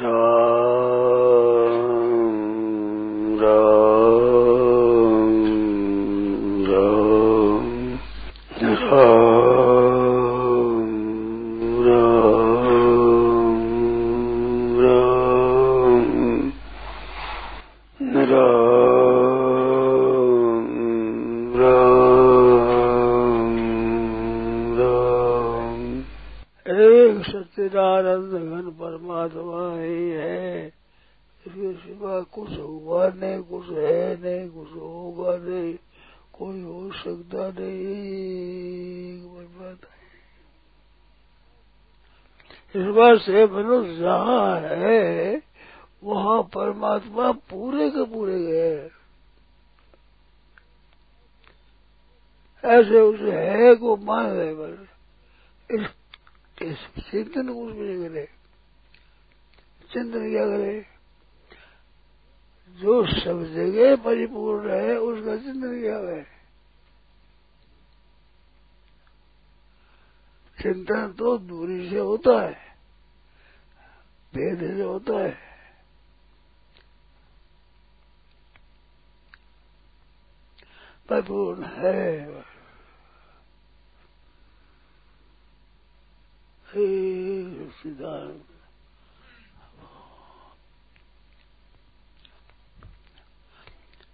So, uh, से मनुष्य जहाँ है, वहाँ परमात्मा पूरे के पूरे गए ऐसे उसे है को मान रहे बस इस चिंतन कुछ भी नहीं करे। चिंतन क्या करे? जो सब जगह परिपूर्ण है, उसका चिंतन क्या है चिंतन तो दूरी से होता है, भेद से होता है। परिपूर्ण है। सिद्धांत।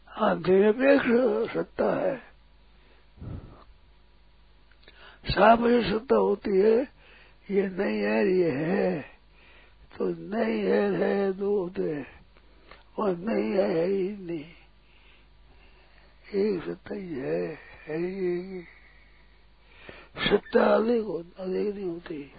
हाँ निरपेक्ष सत्ता है। सामने सत्ता होती है। ये नहीं है ये है। तो नहीं है है। दूध और नहीं है है ही नहीं। एक सत्ता ही है है ही सत्ता हो अधिक नहीं होती।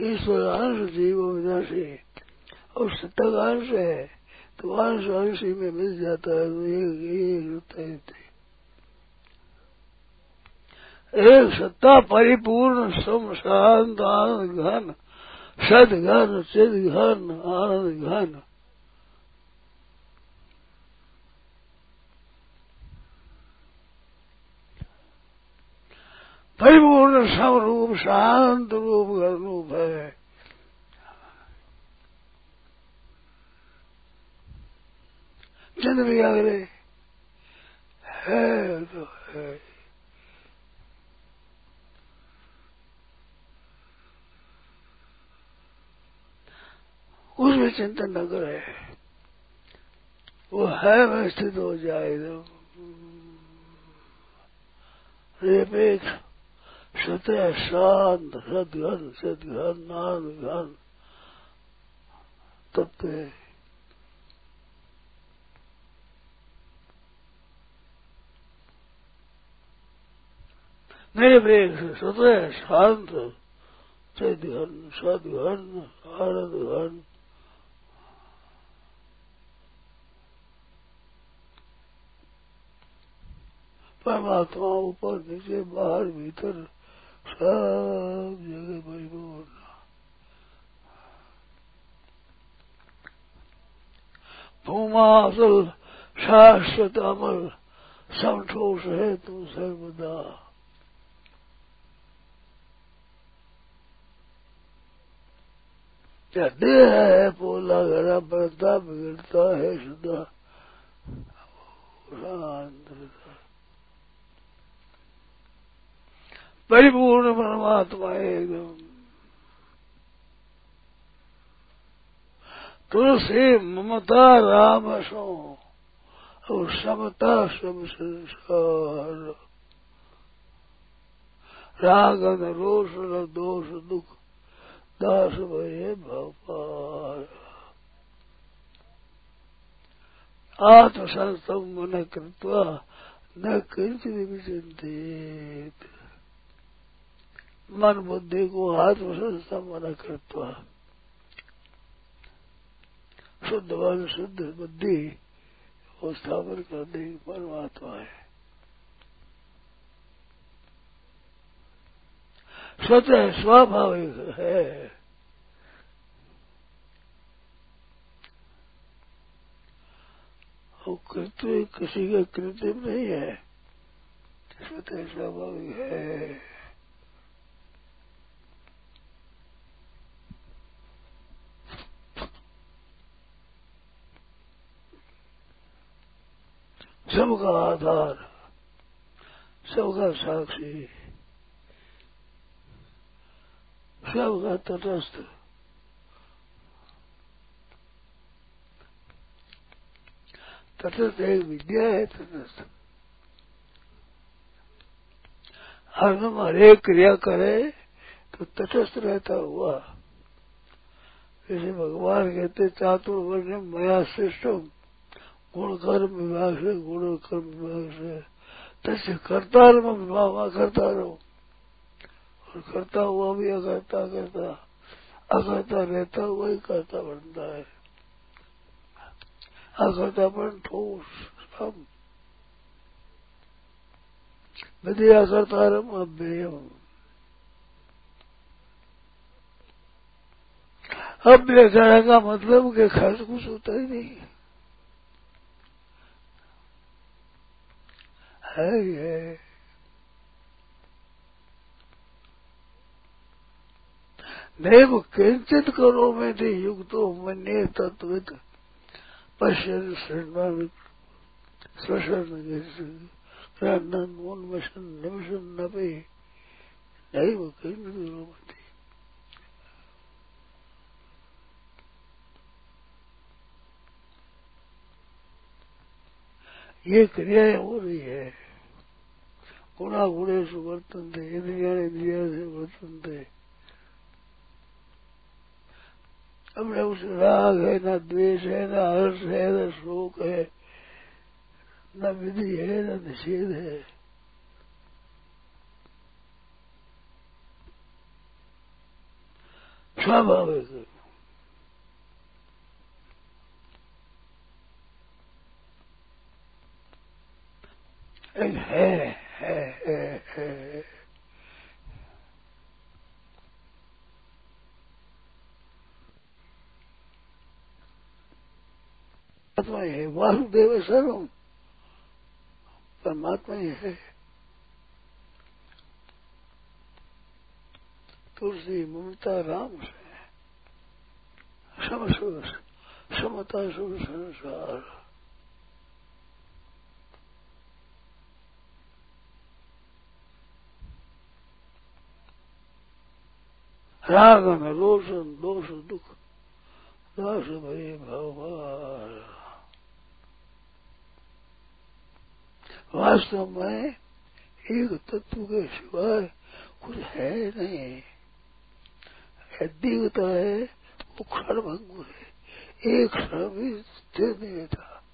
ईश्वर अंश जीव विनाशी और सत्ता का है। तो अंश अंश में मिल जाता है तो एक एक एक सत्ता परिपूर्ण सम शांत आनंद घन सद घन चिद घन आनंद घन परिपूर्ण सम रूप शांत रूप घन रूप है चंद्र भी अगले है तो है। उसमें चिंतन न करे। वो है व्यवस्थित हो जाए तो। निरपेक्ष सत्य शांत सदघन सदघन नाद घन तत्व निरपेक्ष सत्य शांत सदघन सदघन आनंद परमात्मा ऊपर नीचे, बाहर भीतर, सब जगह परिपूर्ण। भूमासल शाश्वत अमल संठोष है तू सर्वदा। देह है पोला घरा बढ़ता बिगड़ता है सदा परिपूर्ण परमात्मा एकदम। तुलसी, ममता, राम, सो। और समता, सब संसार। रागन रोष दोष दुख। दास भय भपार आत्मसंस्तम मन कृत्वा न किंचित मन बुद्धि को आत्म मन करता शुद्ध मन शुद्ध बुद्धि वो स्थापन कर दे परमात्मा है। स्वतः स्वाभाविक है। वो कृत्य किसी का कृत्रिम नहीं है। स्वतः स्वाभाविक है। सबका आधार, सबका साक्षी। सबका तटस्थ तटस्थ एक विद्या है तटस्थ हरदम हरेक क्रिया करे तो तटस्थ रहता हुआ जैसे भगवान कहते चातुर्वर्ण मया श्रेष्ठम गुण कर्म विभाग से गुण कर्म विभाग से तस्य करता करता रहो और करता हुआ भी अकर्ता करता अकर्ता रहता हुआ ही करता बनता है। अकर्तापन ठोस सब विद्या करता रम अव्ययम। अव्यय कहने का मतलब कि खर्च कुछ होता ही नहीं। है ये नैव किंचित करो में थे युक्तो मन्य तत्व पश्यन शृण्वन, श्वसन उन्मशन निमशन नपे किंचित करो में ये क्रियाएँ हो रही है गुणा गुणे से वर्तन थे इंद्रिया इंद्रिया से वर्तन थे अब उस राग है, न द्वेष है, न हर्ष है, न शोक है, न विधि है, न निषेध है। स्वाभाविक है है है है। परमात्मा है वासुदेव सर्वम परमात्मा ही है। तुलसी ममता राम से सम समता, शुभ, संसार। रागन रोशन, दोष, दुख, दास, भय भगवान वास्तव में एक तत्व के सिवाय कुछ है नहीं। दिखता है, वो क्षण भंगुर है। एक क्षण भी स्थिर नहीं रहता।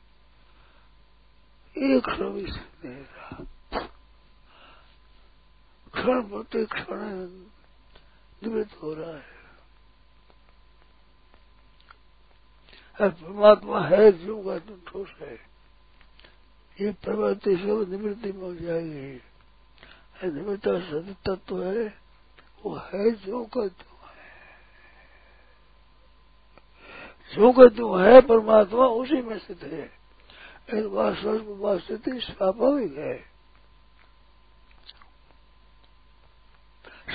एक क्षण भी स्थिर नहीं रहता। क्षण प्रति क्षण निवृत्त हो रहा है। परमात्मा है जो का तो ठोस है। ये प्रवृत्ति से निवृत्ति में हो जाएगी। निवृत्त सत तत्व है, वो है जो का जो है। जो का जो है, परमात्मा उसी में स्थित है। वास्तव स्थिति स्वाभाविक है।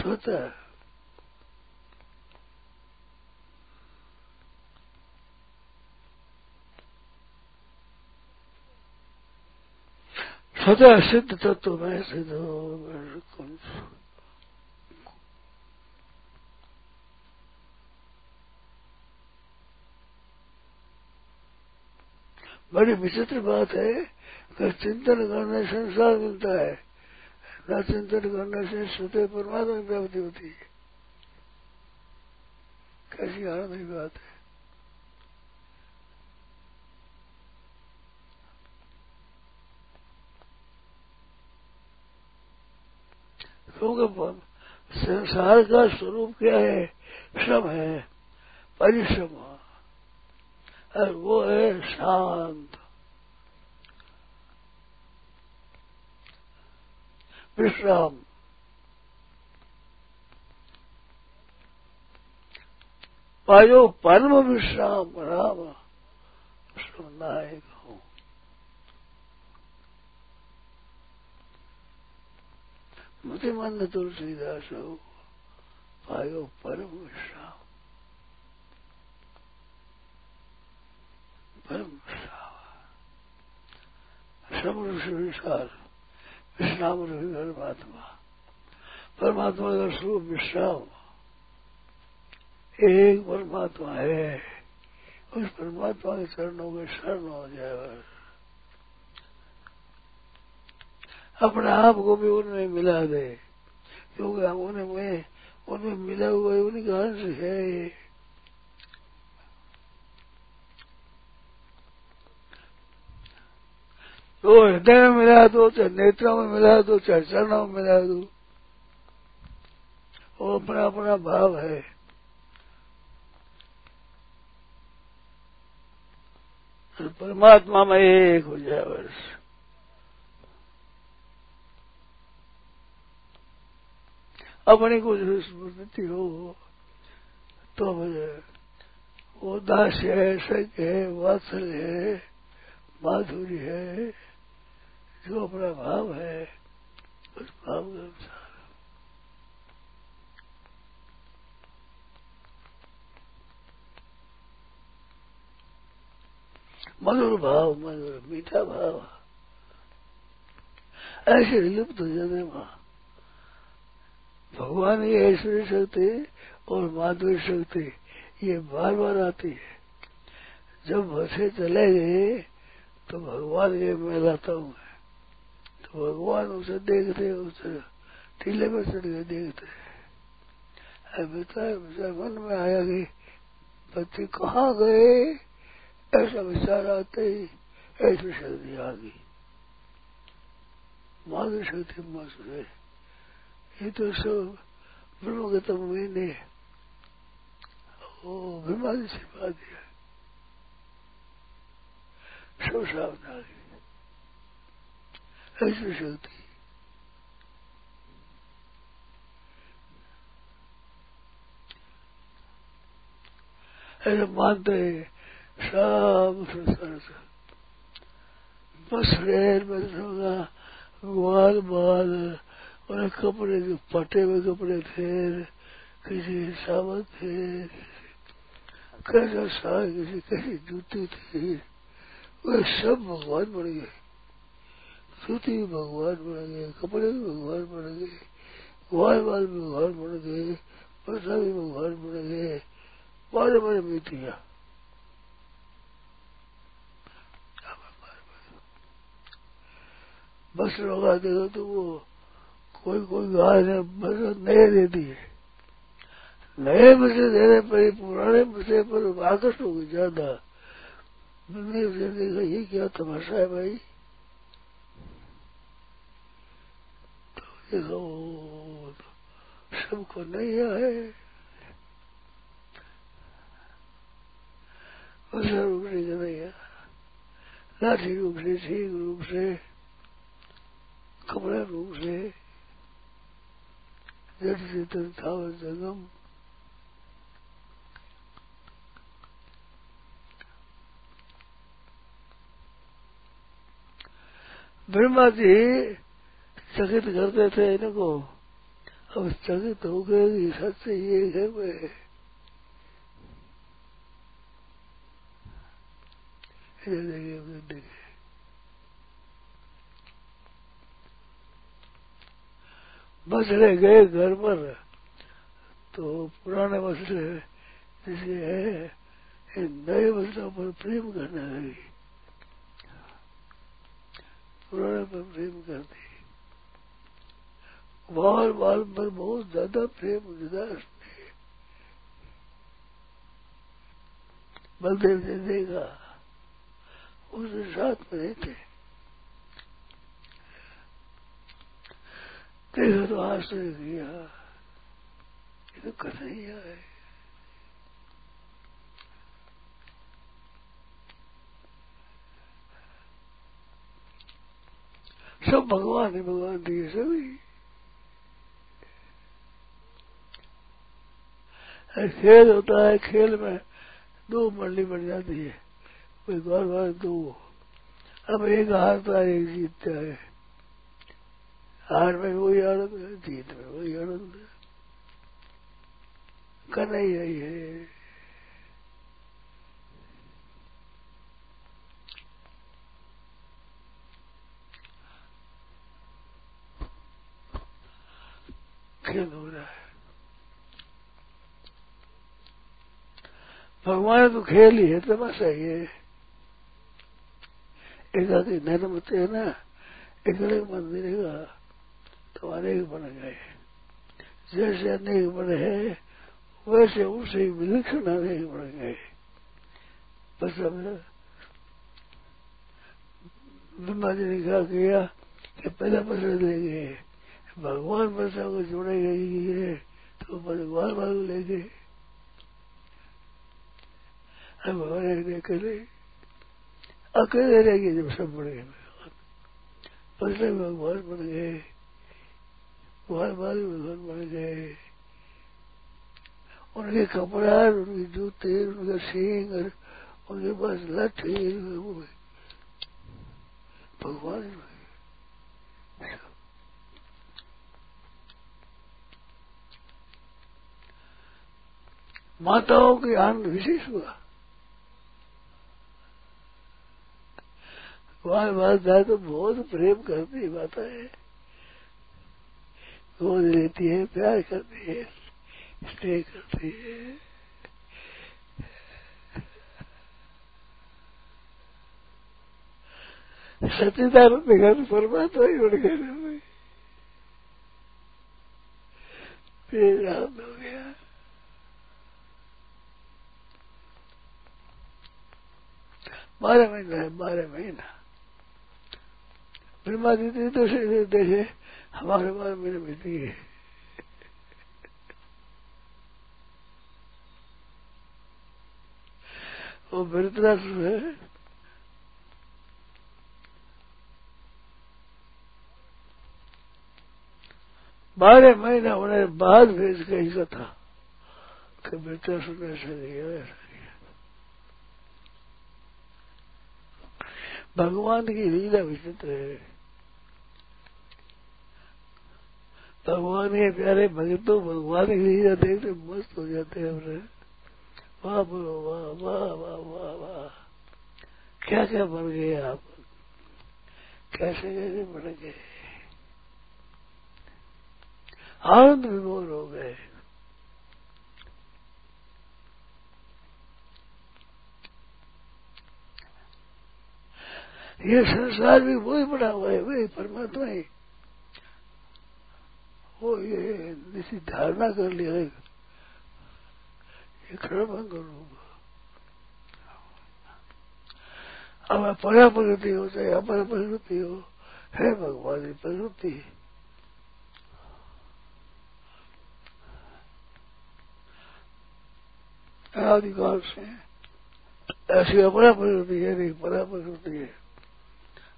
स्वतः सदा सिद्ध तत्व में सिद्ध बड़ी विचित्र बात है कि चिंतन करने से संसार मिलता है, न चिंतन करने से स्वतः परमात्मा की प्राप्ति होती है। कैसी आनंद की बात है। क्योंकि संसार का स्वरूप क्या है? श्रम है, परिश्रम। और वो है शांत। विश्राम। पायो परम विश्राम, राम। सुनना है मति मन तुलसीदास हो पायो परम विश्राम परम विश्राम समृष विश्राम रवि परमात्मा। परमात्मा का स्वरूप विश्राम। एक परमात्मा है। उस परमात्मा के चरणों में शरण हो जाए। अपने आप को भी उनमें मिला दे। क्योंकि हम उनमें उनमें मिला हुआ उन्हीं अंश है तो हृदय में मिला दो, चाहे नेत्रों में मिला दो, चाहे चरणों में मिला दो। वो अपना अपना भाव है। परमात्मा में एक हो जाए बस। अपनी कुछ स्मृति हो तो वो दास है सक है वात्सल है, माधुरी है, जो अपना भाव है, उस भाव के अनुसार। मधुर भाव, मधुर, मीठा भाव। ऐसे लिप्त हो जाते वहाँ। भगवान ये ऐश्वर्य शक्ति और माधुरी शक्ति ये बार बार आती है। जब बसे चले गए तो भगवान ये लाता हूँ। तो भगवान उसे देखते उसे टीले में चढ़ के देखते अभी मन में आया कि बच्चे कहाँ गए, ऐसा विचार आते ही ऐसी शक्ति आ गई। माधुरी शक्ति महसूस है ये तो सब ब्रह्मगतम मैंने ओ, बीमारी से पा दिया सब गई ऐसी शक्ति ऐसे मानते हैं, सब संसार से। बस रेर बस होगा बाल बाल और कपड़े जो पटे हुए कपड़े थे, किसी सावत थे, कैसा साग किसी, कैसी जूती थी, वे सब भगवान बन गए। जूती भी भगवान बन गए, कपड़े भी भगवान बन गए वाल वाल भी भगवान बन गए पैसा भी भगवान बन गए बारे बारे मीटिया बस लगा देखो तो वो कोई कोई गाय ने बस नए दे दिए नए बसे देने पर, पुराने बसे पर आकर्ष हो गई ज़्यादा। मैंने उसे देखा, ये क्या तमाशा है भाई? तो देखो सबको नहीं आए उसे रूप से नहीं लाठी रूप से, ठीक रूप से, कपड़ा रूप से। था जगम ब्रह्मा जी चकित करते थे इनको। अब चकित हो गए सत्य ये है मैं। देखे देखे। बछड़े गए घर पर। तो पुराने बछड़े जैसे है नए बछड़ों पर प्रेम करने लगी पुराने पर प्रेम करती बाल बाल पर बहुत ज़्यादा प्रेम विदास ने बलदेव ने देखा उसके साथ में थे तो आश्रय किया ये तो कन्हैया है। सब भगवान ही भगवान दिए, सभी। खेल होता है, खेल में दो मंडली बन जाती है। कोई बार बार दो। अब एक हारता है एक जीतता है। हार में वही आनंद है जीत में वही आनंद है कन्हैया ही है। खेल हो रहा है। भगवान तो खेल ही है तमाशा ही है। एक आदि नैनमते है ना, एक मंदिर है। तो अनेक बन गए। जैसे अनेक बने हैं, वैसे उसे विलक्षण अनेक बन गए। बस अब ब्रह्मा जी ने कहा किया कि पहले पसंद लेंगे भगवान बसा को जोड़े है तो भगवान वाले ले गए। भगवान अकेले अकेले रह गए जब सब गए भगवान पसले भगवान बन गए। भगवान वाले भगवान बन गए। उनके कपड़ा, उनके जूते, उनका सींग उनके पास लठ भगवान माताओं के आनंद विशेष हुआ। बार जाए तो बहुत प्रेम करती माता है गोद लेती है, प्यार करती है स्नेह करती है। सत्यदानंद घर परमात्मा ही उड़ गए फिर हो गया। बारह महीना है, बारह महीना। ब्रह्मा दीदी तो देखे। हमारे बारह मेरे बेटी गए वो वृतरासुर है। बारह महीना होने बाद भेज के ऐसा था कि वृतरासुर ऐसा दिया ऐसा भगवान की लीला विचित्र है। भगवान के प्यारे भक्तों, भगवान की लीला देखते मस्त हो जाते हैं हमने वाह, बोलो, वाह वाह वाह वाह वाह। क्या क्या बन गए आप? कैसे कैसे बन गए? आनंद विमोर हो गए। ये संसार भी वही बना हुआ है, वही परमात्मा ही। वो ये निश्चित धारणा कर लिया है। ये क्षणभंग रूप अब परा प्रगति हो, चाहे अपर प्रगति हो, है भगवान की प्रवृत्ति। आदिकाल से ऐसी अपरा प्रकृति है, नहीं परा प्रकृति है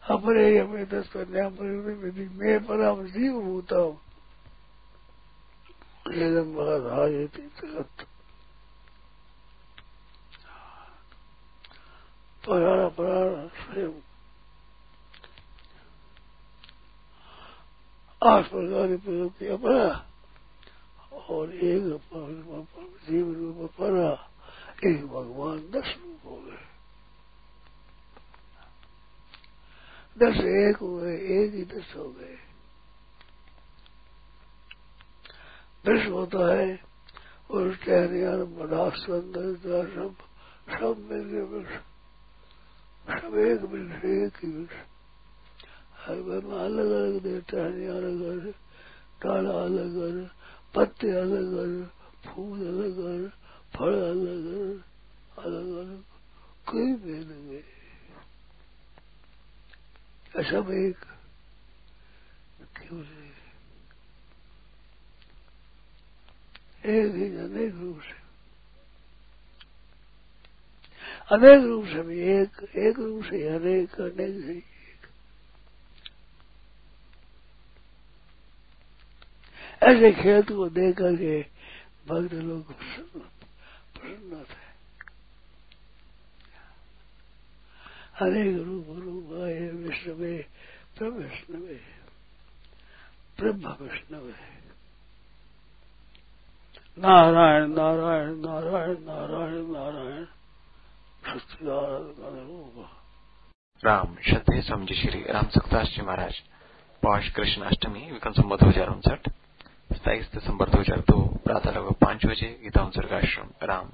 अपने हमें दस कन्या प्रकृति मैं परम जीव होता हूँ। एकदम बाधायती जगत पराण पराण स्वयं आठ प्रकार की प्रकृति अपरा और एक जीव रूप परा एक भगवान दस रूप हो गए। दस एक हुए, एक ही दस हो गए। दस होता है और टहरियान बड़ा सुंदर सब सब मिल गए वृक्ष सब एक वृक्ष एक ही वृक्ष में अलग अलग दे टहनियाँ अलग डाला अलग पत्ते, अलग फूल, अलग फल, अलग अलग अलग कोई भेद नहीं सब एक क्यों से एक ही अनेक रूप से अनेक रूप से भी एक एक रूप से अनेक अनेक से एक ऐसे खेत को देख करके भक्त लोग प्रसन्न थे अनेक रूप रूप आए विष्णवे प्रविष्णवे ब्रह्म विष्णु है नारायण नारायण नारायण नारायण नारायण। राम, श्रद्धे समझे श्री राम सुखदास जी महाराज। पौष कृष्ण अष्टमी विक्रम संबत दो हज़ार उनसठ सताइस दिसंबर दो हज़ार दो प्रातः लगभग पाँच बजे, गीता आश्रम राम।